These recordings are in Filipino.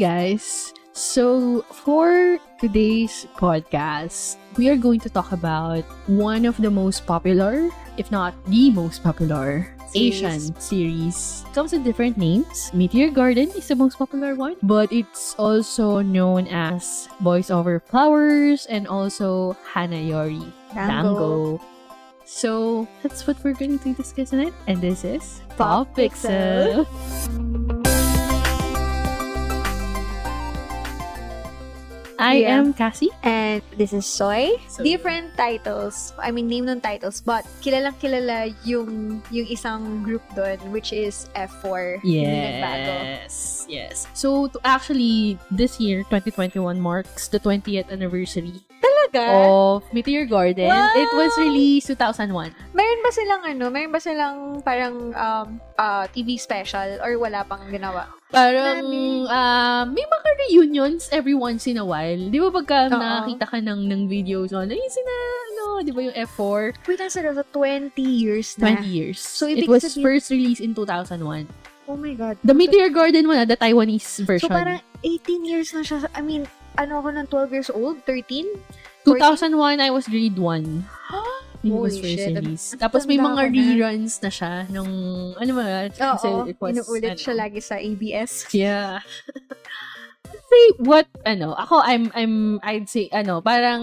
guys. So, for today's podcast, we are going to talk about one of the most popular, if not the most popular, Series. Asian series. Comes with different names. Meteor Garden is the most popular one, but it's also known as Boys Over Flowers and also Hanayori Dango. Dango. So, that's what we're going to discuss tonight. And this is Pop Pop Pixel. I Yeah. am Cassie. And this is Soy. So- Different titles. I mean, name ng titles. But kilalang kilala yung, yung isang group doon, which is F4. Hindi nagbago. Yes, yes. So, to actually, this year, 2021 marks the 20th anniversary Talaga? of Meteor Garden. Wow! It was released 2001. Meron ba silang ano? Meron ba silang parang um, uh, TV special or wala pang ginawa? Parang, ah, may mga reunions every once in a while. Di ba pagka Oo. nakakita ka ng, ng videos on, ay, sina, ano, di ba yung F4? Wait, nasa sa 20 years na. 20 years. So, it ibig was sabihin- first released in 2001. Oh my God. The Meteor Garden one, ah, the Taiwanese version. So, parang 18 years na siya. I mean, ano ako ng 12 years old? 13? 2001, I was grade 1. Was Holy shit. Ang Tapos may mga ko na. reruns na siya nung, ano ba, Oo, it was, inuulit ano, siya lagi sa ABS. Yeah. say what, ano, ako, I'm, I'm, I'd say, ano, parang,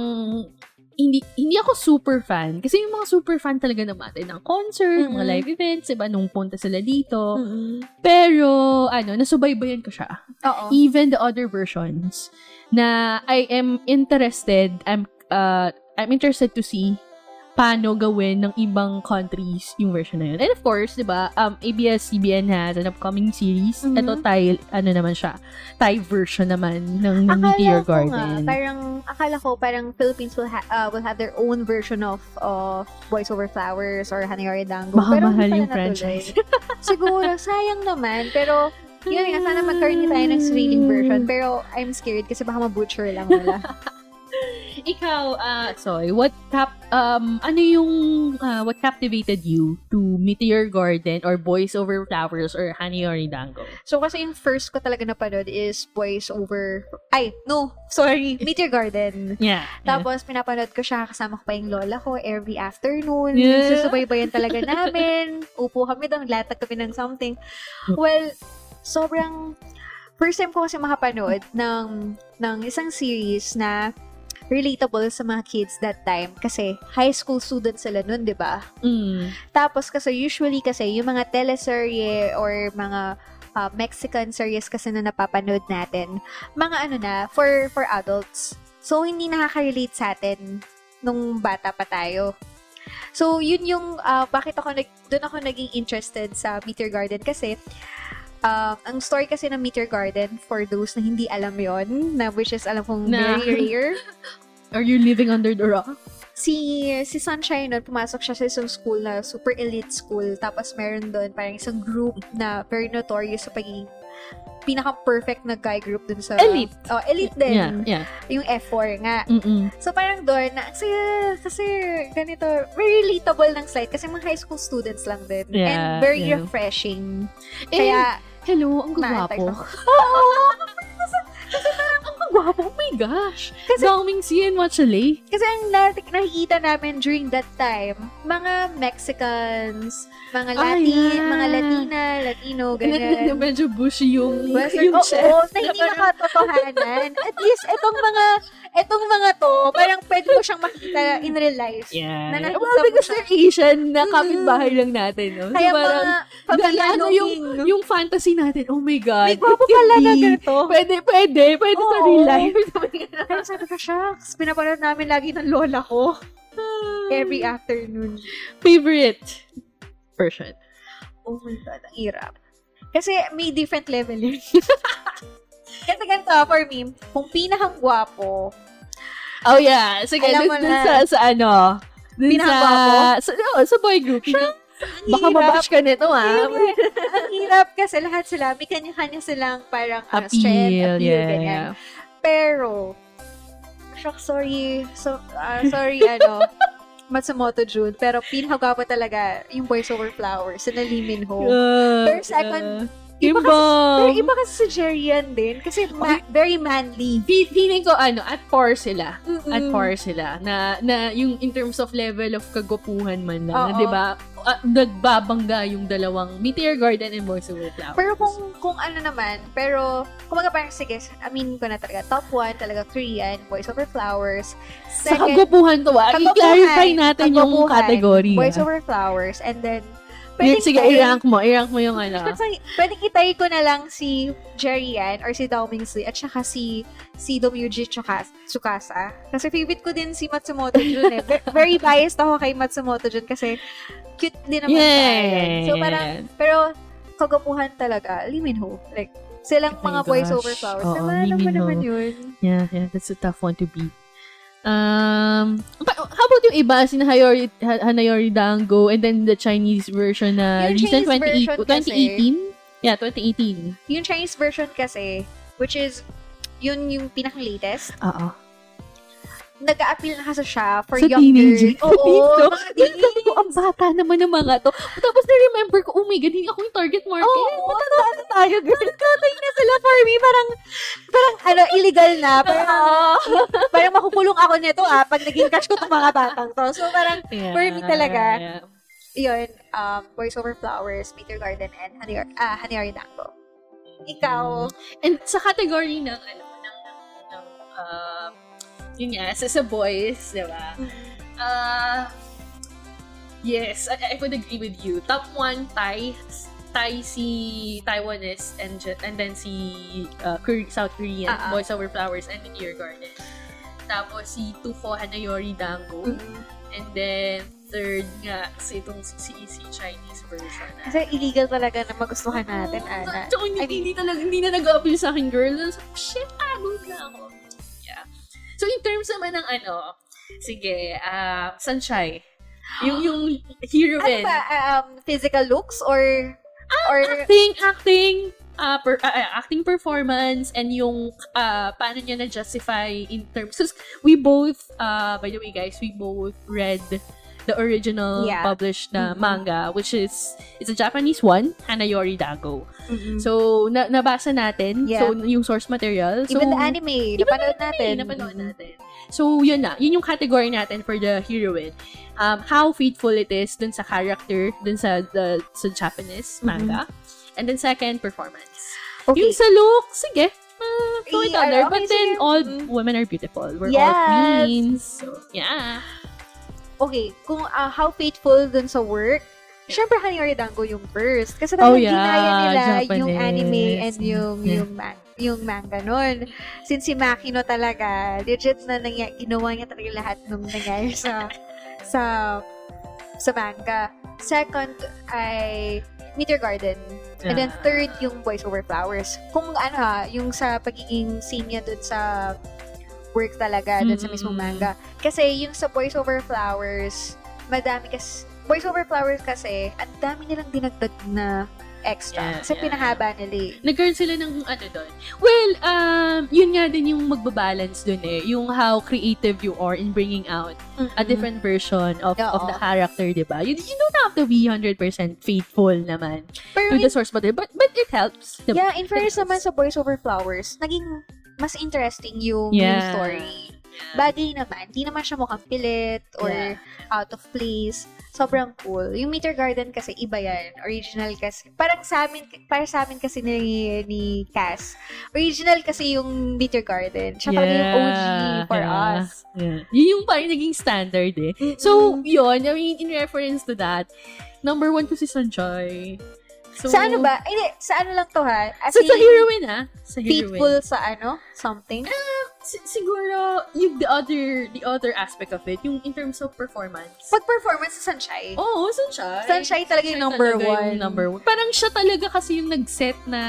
hindi, hindi ako super fan. Kasi yung mga super fan talaga naman ng concert, mga Mm-mm. live events, diba, nung punta sila dito. Mm-mm. Pero, ano, nasubaybayan ko siya. Oo. Even the other versions na I am interested, I'm, uh, I'm interested to see paano gawin ng ibang countries yung version na yun. And of course, di ba, um, ABS-CBN has an upcoming series. Mhm. Ito, Thai, ano naman siya, Thai version naman ng, Akala Meteor ko Garden. nga, parang, akala ko parang Philippines will, ha- uh, will have their own version of of Boys Over Flowers or Hanayori Dango. Baka pero mahal yung franchise. Siguro, sayang naman. Pero, yun nga, sana magkaroon tayo ng sariling version. Pero, I'm scared kasi baka ma-butcher lang nila. Ikaw, uh, Soy, what cap, um, ano yung, uh, what captivated you to Meteor Garden or Boys Over Flowers or Hanayori Dango? so, kasi yung first ko talaga napanood is Boys Over... Ay, no! Sorry! Meteor Garden. Yeah. Tapos, pinapanood ko siya, kasama ko pa yung lola ko every afternoon. Yeah. Susubaybayan talaga namin. Upo kami doon, latag kami ng something. Well, sobrang... First time ko kasi makapanood ng, ng isang series na relatable sa mga kids that time kasi high school students sila nun, di ba? Mm. Tapos kasi usually kasi yung mga teleserye or mga uh, Mexican series kasi na napapanood natin, mga ano na, for, for adults. So, hindi nakaka-relate sa atin nung bata pa tayo. So, yun yung uh, bakit ako nag, doon ako naging interested sa Meteor Garden kasi um, ang story kasi ng Meteor Garden for those na hindi alam yon na which is alam kong Na. very rare Are you living under the rock? si si Sunshine nun, pumasok siya sa isang school na super elite school. Tapos meron doon parang isang group na very notorious sa pagiging pinaka-perfect na guy group dun sa... Elite. Oh, elite din. Yeah, yeah. Yung F4 nga. Mm-mm. So parang doon, na, kasi, kasi ganito, very relatable ng slide kasi mga high school students lang din. Yeah, And very yeah. refreshing. And, Kaya, hello, ang naantay gwapo. ko. ang gwapo, oh my gosh. Kasi- Daming CN actually. Kasi ang natik nakikita namin during that time, mga Mexicans, mga Ah, Latin, yeah. mga Latina, Then, ganyan. medyo bushy yung, Western, yung oo, chest. na hindi nakatotohanan. At least, etong mga, etong mga to, parang pwede mo siyang makita in real life. Yeah. Na nakita well, because they're Asian, na kapitbahay lang natin. No? Kaya so, parang, mga pamilya ano yung, yung fantasy natin, oh my God. May can pala na ganito. Pwede, pwede. Pwede sa Oo. real life. Kaya sabi ko, shucks, pinapanood namin lagi ng lola ko. Every afternoon. Favorite version. Oh my God, ang hirap. Kasi may different level yun. Kasi ganito, for me, kung pinakang gwapo, Oh yeah. Sige, Alam dun, mo dun na. sa, sa ano, dun sa, Pinakagwapo? sa, no, sa boy group. ang Baka mabash ka nito, ah. ang hirap kasi lahat sila, may kanya-kanya silang parang uh, Appeal, strength, appeal, yeah. ganyan. Pero, shock, sorry. So, ah, sorry, ano, Matsumoto Jun. Pero pinakagwapo talaga yung Boys Over Flowers sa Lee Min Ho. Uh, Pero second, Iba kasi, pero iba kasi si Jerian din. Kasi ma- very manly. Fe- feeling ko ano, at par sila. Mm-mm. At par sila. Na, na yung in terms of level of kagupuhan man lang, di ba? ah, nagbabangga yung dalawang Meteor Garden and Boys Over Flowers. Pero kung kung ano naman, pero kumaga parang sige, aminin ko na talaga, top 1 talaga Korean, Boys Over Flowers. sa kagupuhan to, ah, i-clarify natin yung category. Boys ah. Over Flowers, and then, Pwede, sige, i-rank mo. I-rank mo yung ano. Pwede itay ko na lang si Jerry Yan or si Dao Mingsley at saka si si Domyuji Tsukasa. Kasi favorite ko din si Matsumoto Jun eh. Ve- Very biased ako kay Matsumoto Jun kasi cute din naman siya. Yeah. So parang, pero kagapuhan talaga, Lee Min Ho. Like, silang Oh mga gosh. over flowers. Oo, Naman, Lee ano Min ba Ho. naman yun? Yeah, yeah, that's a tough one to beat. Um, but how about yung iba, si Hanayori, Ha- Hanayori Dango, and then the Chinese version na Yung recent Chinese 20, version kasi- 2018? Yeah, 2018. Yung Chinese version kasi, which is, yun yung pinaka-latest, Oo. Nag-a-appeal na kasi siya for Sa younger. teenager. Oo, mga. Sabi ko, ang bata naman ng mga to. Tapos na-remember ko, oh my God, hindi ako yung target market. Oo, matanda na tayo, girl. Tatay na sila for me. Parang, parang, ano, illegal na. Parang, parang makukulong ako nito, ah, pag naging crush ko itong mga batang to. So, parang, Yeah, for me talaga. yeah. yun, um, Boys Over Flowers, Meteor Garden, and Honey, ah, Honey Dango. Ikaw, And sa category ng, ano, ng, ng, ng uh, yun nga, sa, sa boys, di ba? Uh, yes, I, I would agree with you. Top one, Thai. Thai si Taiwanese and and then si uh, South Korean, ah. Boys Over Flowers and Meteor Garden. Tapos si Tufo Hanayori Dango. And then, third nga, si itong si, si, Chinese version. na- Kasi illegal talaga na magustuhan natin, Oo, Ana. Tsaka hindi, I mean- hindi talaga, hindi na nag-appeal sa akin, girl. So, shit, pagod na ako. So, in terms naman ng ano, sige, ah, Sunshine. Yung, yung Ano heroine. ba, um, physical looks or, or, Acting, acting, ah, per, ah, ah, acting performance, and yung ah, paano niya na-justify in terms, 'cause we both, uh, by the way guys, we both read the original Yeah. published na Mhm. manga, which is, it's a Japanese one, Hanayori Dago. Mm-mm. So, na nabasa natin. Yeah. So, yung source material. So, even the anime, napanood natin. Napanood natin. So, yun na. Yun yung category natin for the heroine. Um, how faithful it is dun sa character, dun sa, the, sa Japanese manga. And then second, performance. Okay. Yung sa look, sige. Uh, Eh, out there. ano, But then, all Mm. women are beautiful. We're Yes. all queens. So, yeah. Okay, kung ah, how faithful dun sa work, syempre Honey or Dango yung first. Kasi Oh, talagang yeah, ginaya nila yung Japanese. anime and yung Yeah. yung man, yung manga nun. Since si Makino talaga, legit na nangy- ginawa niya talaga lahat ng nangyari sa sa sa manga. Second ay Meteor Garden. And then Yeah. third, yung Voice Over Flowers. Kung ano ha, yung sa pagiging scene niya dun sa work talaga, dun sa Mm-mm. mismong manga. Kasi yung sa Voice Over Flowers, madami kasi, Voice Over Flowers kasi, ang dami nilang dinagdag na extra. Yeah, kasi yeah. pinahaba nila eh. Nagkaroon sila ng ano doon. Well, um, yun nga din yung magbabalance doon eh. Yung how creative you are in bringing out a different version of of Oo. the character, di ba? You, you don't have to be 100% faithful naman Pero to in, the source material. But, but it helps. yeah, in fairness naman sa Voice Over Flowers, naging mas interesting yung, Yeah. yung story. Bagay naman. Di naman siya mukhang pilit or Yeah. out of place. Sobrang cool. Yung Meteor Garden kasi iba yan. Original kasi. Parang sa amin, para sa amin kasi ni, ni Cass. Original kasi yung Meteor Garden. Siya talaga yung OG for yeah, us. Yeah. Yun yung parang naging standard eh. So, yun. I mean, in reference to that, number one ko si Sanjay. So, sa ano ba? Hindi, sa ano lang to ha? As Sa, in, sa heroine ah. Sa heroine. faithful sa ano? Something? Si- siguro, yung the other, the other aspect of it, yung in terms of performance. Pag-performance sa Sunshine. Oo, oh, Sunshine. Sunshine talaga yung number talaga one. yung number one. Parang siya talaga kasi yung nag-set na,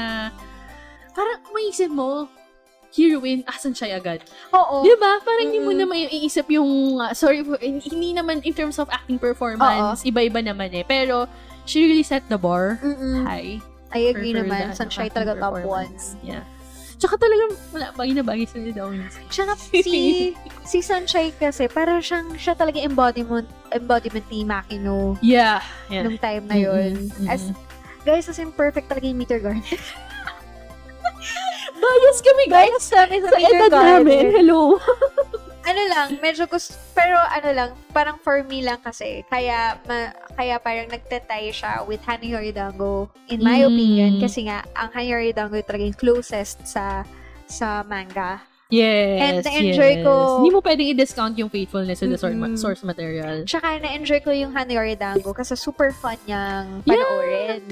parang maisip mo, heroine, asan siya agad? Oo. Di ba? Parang hindi mo Mm. na maiisip yung, uh, sorry, hindi naman in terms of acting performance, iba-iba naman eh. Pero, she really set the bar Mm-mm. high. I agree for- for naman. Sunshine talaga top one. Yeah. Tsaka talagang, wala, bagay na bagay sa daw. Tsaka si, si Sunshine kasi, para siyang, siya talaga embodiment, embodiment ni Makino Yeah. yeah. nung time na yun. Mm-mm. As, Guys, as in perfect talaga yung meter garden. Bias kami, guys. Guys, kami sa Sa meter edad namin. Hello. ano lang, medyo gusto, pero ano lang, parang for me lang kasi, kaya, ma, kaya parang nagtatay siya with Honey Horidango, in my Mm. opinion, kasi nga, ang Honey Horidango talaga yung closest sa sa manga. Yes, And na-enjoy yes. ko- Hindi mo pwedeng i-discount yung faithfulness to the source, Mm-mm. source material. Tsaka na-enjoy ko yung Honey Horidango kasi super fun niyang panoorin.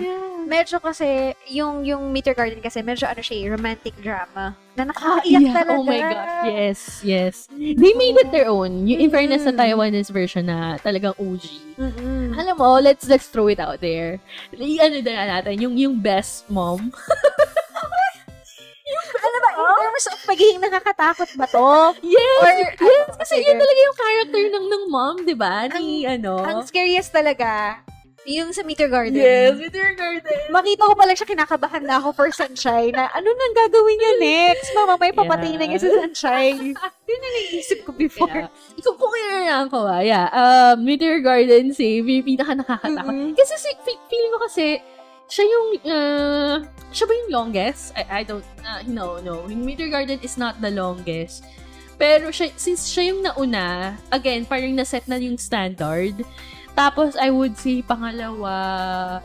Medyo kasi, yung yung Meteor Garden kasi, medyo ano siya, eh, romantic drama. Na nakakaiyak Yeah, talaga. Oh my gosh, yes, yes. They made it their own. Yung in fairness sa Mm. Taiwanese version na talagang OG. Mm-mm. Alam mo, let's let's throw it out there. Ano na natin, yung yung best mom. Ba, terms of pagiging nakakatakot ba to? Yes! Or, yes! ano, Kasi sige. yun talaga yung character ng ng mom, di ba? Ni, ano? Ang scariest talaga, yung sa Meteor Garden. with your garden. Makita ko pala siya, kinakabahan na ako for Sunshine, na ano nang gagawin niya next? Mama, may papatayin na niya sa Sunshine. Yun yung naisip ko before. Yeah. Kung kung lang ko ah, yeah. Um, Meteor Garden save, yung pinaka nakakatakot. Mm-mm. Kasi si, fe- feeling ko kasi, siya yung, uh, siya ba yung longest? I, I don't, uh, no, no. Yung Meteor Garden is not the longest. Pero siya, since siya yung nauna, again, parang naset na yung standard. Tapos, I would say, pangalawa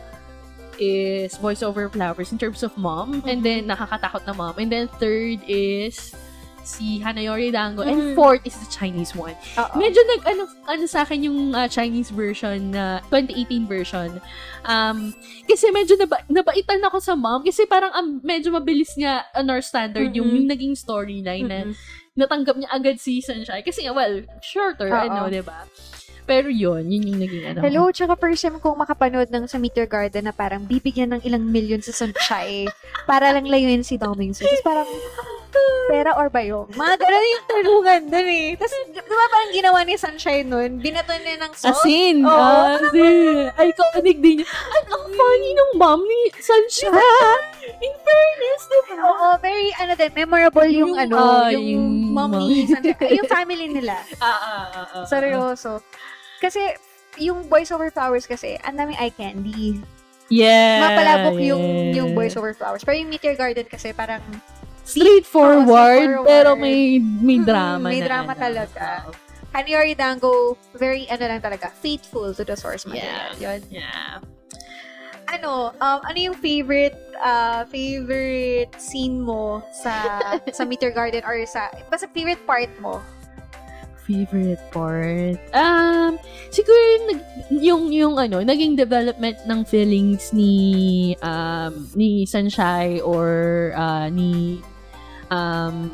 is Voice Over Flowers in terms of mom. And then, nakakatakot na mom. And then, third is si Hanayori Dango. And Mm. fourth is the Chinese one. Oo. Medyo nag, ano, ano sa akin yung uh, Chinese version na 2018 version. Um, kasi medyo naba, nabaitan ako sa mom kasi parang um, medyo mabilis niya on our standard yung, Mhm. yung naging storyline na Mm-mm. natanggap niya agad si Sunshine. Kasi, well, shorter, Oo. ano, di ba? Pero yun, yun yung naging ano. Hello, tsaka first time kong makapanood ng sa Meteor Garden na parang bibigyan ng ilang milyon sa Sunshine para lang layuin si So, Tapos parang, pera or bayong? Mga ganun yung tulungan dun eh. Tapos, di ba parang ginawa ni Sunshine nun? Binato niya ng salt? Asin! Oo. Oh, asin! Iconic din yun. At ang funny nung mom ni Sunshine! In fairness, di ba? Oo, very, ano din, memorable yung, Yung, ano, ah, yung, yung mom ni Sunshine. yung family nila. Ah, ah, ah, ah. Seryoso. Kasi, yung Boys Over Flowers kasi, ang daming eye candy. Yeah. Mapalabok yung yeah. yung Boys Over Flowers. Pero yung Meteor Garden kasi parang Straightforward, Oo, straightforward. pero may may drama may na. drama ano. talaga. Oo. Haniori Dango, very, ano lang talaga, faithful to the source material. Yun. Yeah. Ano, um, ano yung favorite, uh, favorite scene mo sa, sa Meteor Garden or sa, basta favorite part mo? Favorite part? Um, siguro yung, nag- yung, yung ano, naging development ng feelings ni, um, ni Sunshine or uh, ni, um,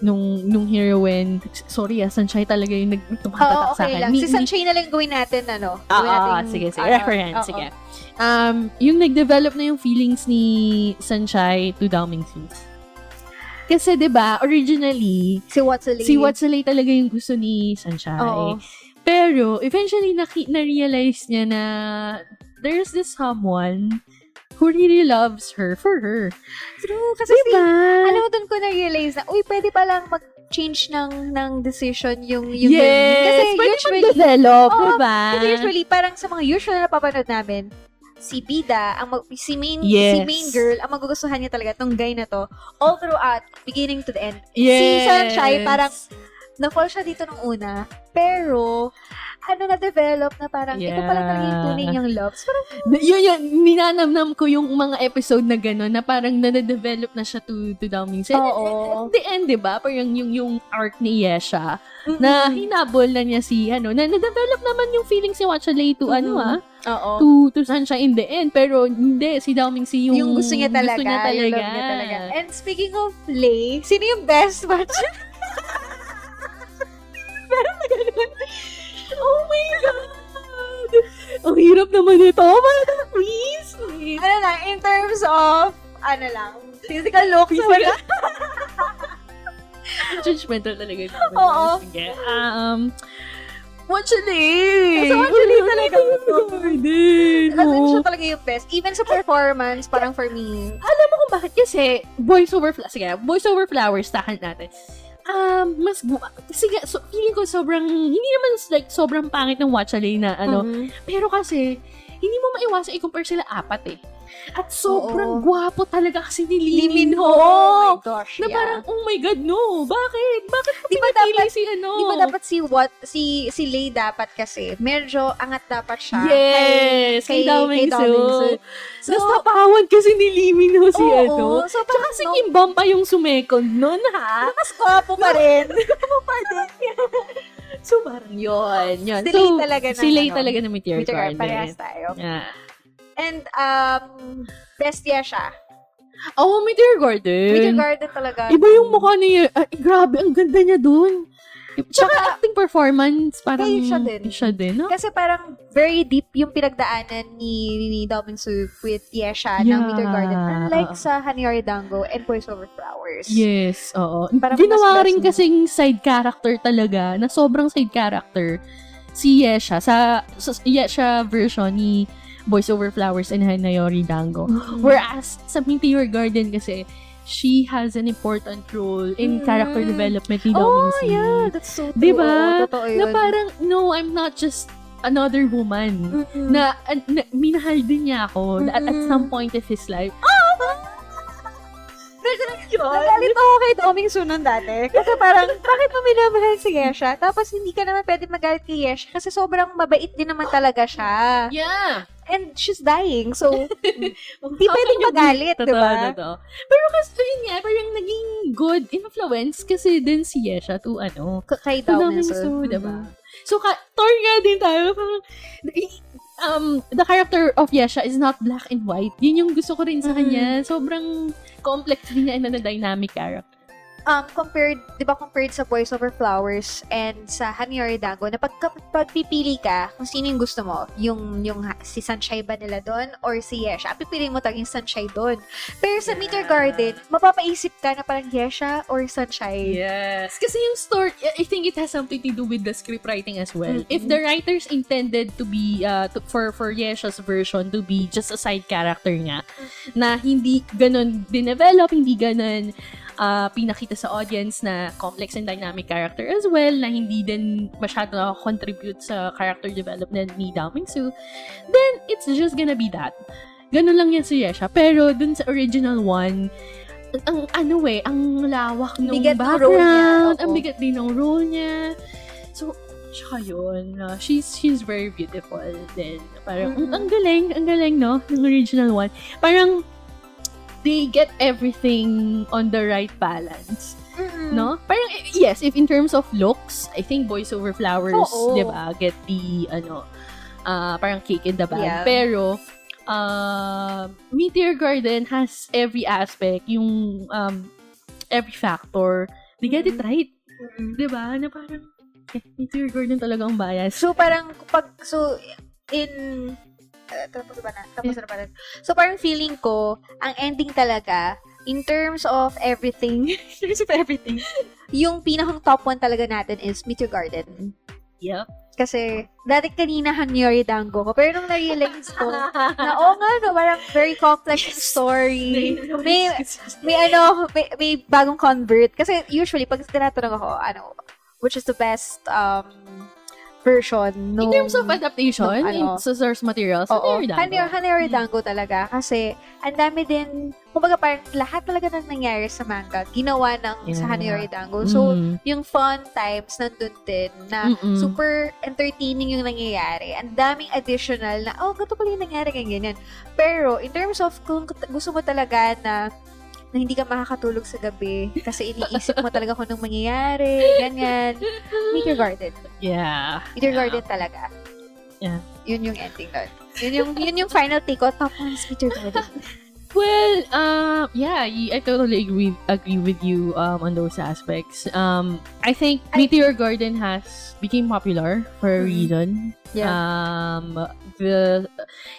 nung, nung heroine, sorry ah, Sunshine talaga yung nag Oo, tumatatak sa okay akin. lang. Ni- Si Sunshine na lang gawin natin, ano? Gawin ah, natin, sige, sige. ah, Reference, oo. sige. Um, yung nag-develop na yung feelings ni Sunshine to Daoming Suits. Kasi, di ba originally, Si Watsolay. si Watsolay talaga yung gusto ni Sunshine. Oo. Pero, eventually, naki- na-realize niya na there's this someone who really loves her for her. True. Kasi Diba? si, alam mo, doon ko na-realize na, uy, pwede palang mag-change ng, ng decision yung, yung yes! ganun. Kasi pwede usually, mag-develop, Oo, diba? Kasi usually, parang sa mga usual na napapanood namin, si Bida, ang mag, si main Yes. si main girl, ang magugustuhan niya talaga tong guy na to all throughout, beginning to the end. yes. Si Sunshine, parang na-fall siya dito nung una, pero ano na-develop na parang ito pala yung Yeah. tunay niyang love. So, parang, yun, yun, ninanamnam ko yung mga episode na gano'n na parang na-develop na siya to, to Daoming Suits. Oo. At the end, di ba? Parang yung, yung arc ni Yesha na hinabol na niya si, ano, na na-develop naman yung feeling si Watchalay to, ano Mhm. ah, Oo. to, to Sunshine in the end. Pero hindi, si Daoming si yung, yung gusto niya talaga. Gusto niya Yung talaga. love niya talaga. And speaking of Lay, sino yung best watch? oh my God! Ang hirap naman ito. Mga please. ano lang, in terms of, ano lang, physical looks, wala. Judgmental talaga. Oo. Sige. Um, Watchalay! Sa Watchalay talaga. Din. As in, siya talaga yung best. Even sa performance, parang for me, Alam mo kung bakit? Kasi, voice over, sige, voice over flowers, tahan natin. Um, mas, bu- sige, so, feeling ko sobrang, hindi naman like, sobrang pangit ng Watchalay na, ano, Mhm. pero kasi, hindi mo maiwasan i-compare sila apat eh. At sobrang Oo. gwapo talaga kasi ni Lee Lee Min Ho. Oh my gosh, Na yeah. parang, oh my God, no. Bakit? Bakit mo Di ba pinipili dapat- si ano? Di ba dapat si what si si Lay dapat kasi medyo angat dapat siya. Yes! Kay, kay- kay. Ming Su. So, Tapos napawan kasi ni Lee Min Ho si Oo, ano. so Tsaka si Kim Bam pa yung sumekond nun, ha? mas gwapo pa rin. So, parang yun. yun. Si so, Lay talaga ng Si Lay ano, talaga ng Meteor Meteor Garden. parehas tayo. Yeah. And um bestia siya. Oh, Meteor Garden. Meteor Garden talaga. Iba yung mukha niya. Ay, grabe, ang ganda niya dun. Tsaka acting performance, parang... Kay siya din. Siya din, no? Kasi parang very deep yung pinagdaanan ni, ni Doming Su with Yesha ng Yeah. Meteor Garden. Unlike sa Hanyori Dango and Voice Over Flowers. Yes, oo. Parang Ginawa rin kasing side character talaga, na sobrang side character, si Yesha, sa, sa Yesha version ni Voice Over Flowers and Hanayori Dango. Mm. Whereas, sa Meteor Garden kasi, she has an important role in Mm. character development ni Oh, Doming yeah. That's so true. Diba? Oo, totoo Na yun. parang, no, I'm not just another woman. Mm-mm. Na, na, minahal din niya ako at, at Mm-mm. some point of his life. Nagalit ako kay Doming Su nun dati. Kasi parang, bakit mo minamahal si Yesha? Tapos hindi ka naman pwede magalit kay Yesha kasi sobrang mabait din naman talaga siya. Yeah. And she's dying. So, Hindi Di pwedeng magalit, diba? Totoo. Pero kasi yun nga, parang naging good influence kasi din si Yesha to ano, k- kay Doming Doming Su. Su, diba? So, ka, Thor nga din tayo, parang, um, the character of Yesha is not black and white. Yun yung gusto ko rin sa Mhm. kanya. Sobrang complex din niya na dynamic character. Um, compared, di ba compared sa Voice Over Flowers and sa Hanyori Dango, na pag, pagpipili ka kung sino yung gusto mo, yung, yung si Sunshine ba nila doon or si Yesha, pipili mo talagang Sunshine doon. Pero sa Meteor Garden, mapapaisip ka na parang Yesha or Sunshine. Yes. Kasi yung story, I think it has something to do with the script writing as well. Mhm. If the writers intended to be, uh, to, for, for Yesha's version to be just a side character nga, na hindi ganun dinevelop, hindi ganun uh, pinakita sa audience na complex and dynamic character as well, na hindi din masyado contribute sa character development ni Dao Mingsu, then it's just gonna be that. Ganun lang yan si Yesha. Pero dun sa original one, ang, ano eh, ang lawak ng Bigat background, ang bigat din ng role niya. So, tsaka yun, uh, she's, she's very beautiful din. Parang, Mhm. ang, ang galing, ang galing, no? Ng original one. Parang, they get everything on the right balance. Mm-mm. No? Parang, yes, if in terms of looks, I think Boys Over Flowers, Oo. di ba, get the, ano, ah, parang cake in the bag. Yeah. Pero, uh, Meteor Garden has every aspect, yung, um, every factor. They get it Mhm. right. Mm-mm. Di ba? Na parang, eh, Meteor Garden talaga ang bias. So, parang, pag, so, in, uh, tapos ba na? Tapos na pala. So, parang feeling ko, ang ending talaga, in terms of everything, in terms of everything, yung pinakang top one talaga natin is Meteor Garden. Yep. Kasi, dati kanina Hanyori Dango ko, pero nung na-realize ko, na oo nga, no, parang very complex yung story. May, may ano, may, may bagong convert. Kasi usually, pag tinatanong ako, ano, which is the best um version In nung... terms of adaptation, nung in ano, sa source materials, Oo. Hanero Dango. Mm. Dango talaga. Kasi, ang dami din, kumbaga parang lahat talaga ng nangyari sa manga, ginawa ng sa Yeah. Hanero Dango. So, Mm. yung fun times nandun din na Mm-mm. super entertaining yung nangyayari. Ang daming additional na, oh, ganito pala yung nangyari, ganyan, ganyan. Pero, in terms of kung gusto mo talaga na na hindi ka makakatulog sa gabi kasi iniisip mo talaga kung anong mangyayari, ganyan. Meteor Garden. Yeah. Meteor Yeah. Garden talaga. Yeah. Yun yung ending nun. Yun yung, yun yung final take ko. Top one is Meteor Garden. Well, um, yeah, I totally agree agree with you um, on those aspects. Um, I think I- Meteor Garden has became popular for a Mhm. reason. Yeah. Um, the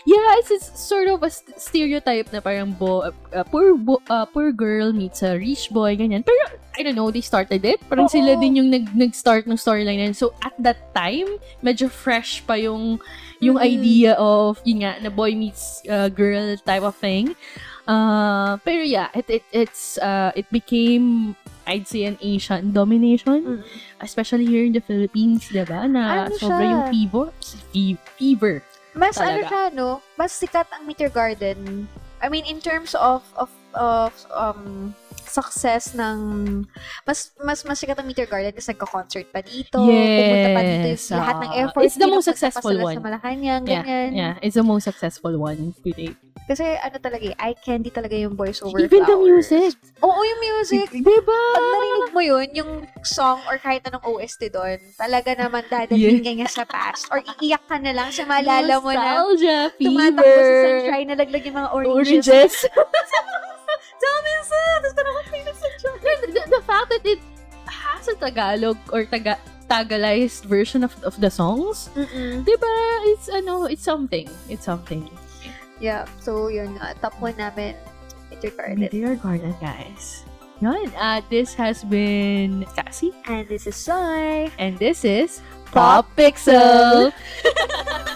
yeah, it's, it's sort of a st- stereotype na parang bo, uh, poor bo, uh, poor girl meets a rich boy ganyan. Pero I don't know, they started it. Parang Oo. sila din yung nag nag-start ng storyline na. So at that time, medyo fresh pa yung yung Mhm. idea of yun nga na boy meets uh, girl type of thing. Uh, pero yeah, it, it it's uh, it became I'd say an Asian domination, especially here in the Philippines, 'di ba? Na Ano sobra siya? yung fever, fe- fever Mas ano Talaga. siya, no? Mas sikat ang Meteor Garden. I mean, in terms of of of um success ng mas mas mas sikat ang Meteor Garden kasi nagka-concert pa dito. Pumunta pa dito yung Yes, lahat ng effort. It's the most successful one. Sa Malacanang, Yeah, ganyan. yeah. It's the most successful one to date. Kasi ano talaga eh, eye candy talaga yung voice over Even the flowers. music. Oo, yung music. Diba? Pag narinig mo yun, yung song or kahit anong OST doon, talaga naman dadalhin ka niya sa past. Or iiyak ka na lang sa maalala mo na Nostalgia tumatakbo sa fever. sunshine, nalaglag yung mga oranges. Oranges. Dami sa! Tapos talagang kayo sa sunshine. the, the fact that it has a Tagalog or Taga Tagalized version of of the songs, Mm-mm. diba? It's ano, it's something. It's something. Yeah, so yun nga, top 1 namin, Meteor Garden. Meteor Garden, guys. Yun, uh, this has been Cassie, And this is Sai. and this is Pop Pixel.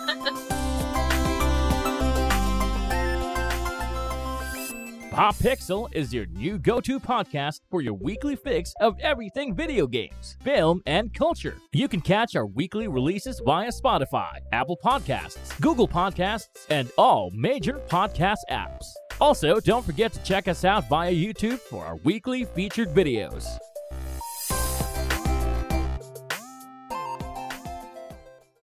Pop Pixel is your new go to podcast for your weekly fix of everything video games, film, and culture. You can catch our weekly releases via Spotify, Apple Podcasts, Google Podcasts, and all major podcast apps. Also, don't forget to check us out via YouTube for our weekly featured videos.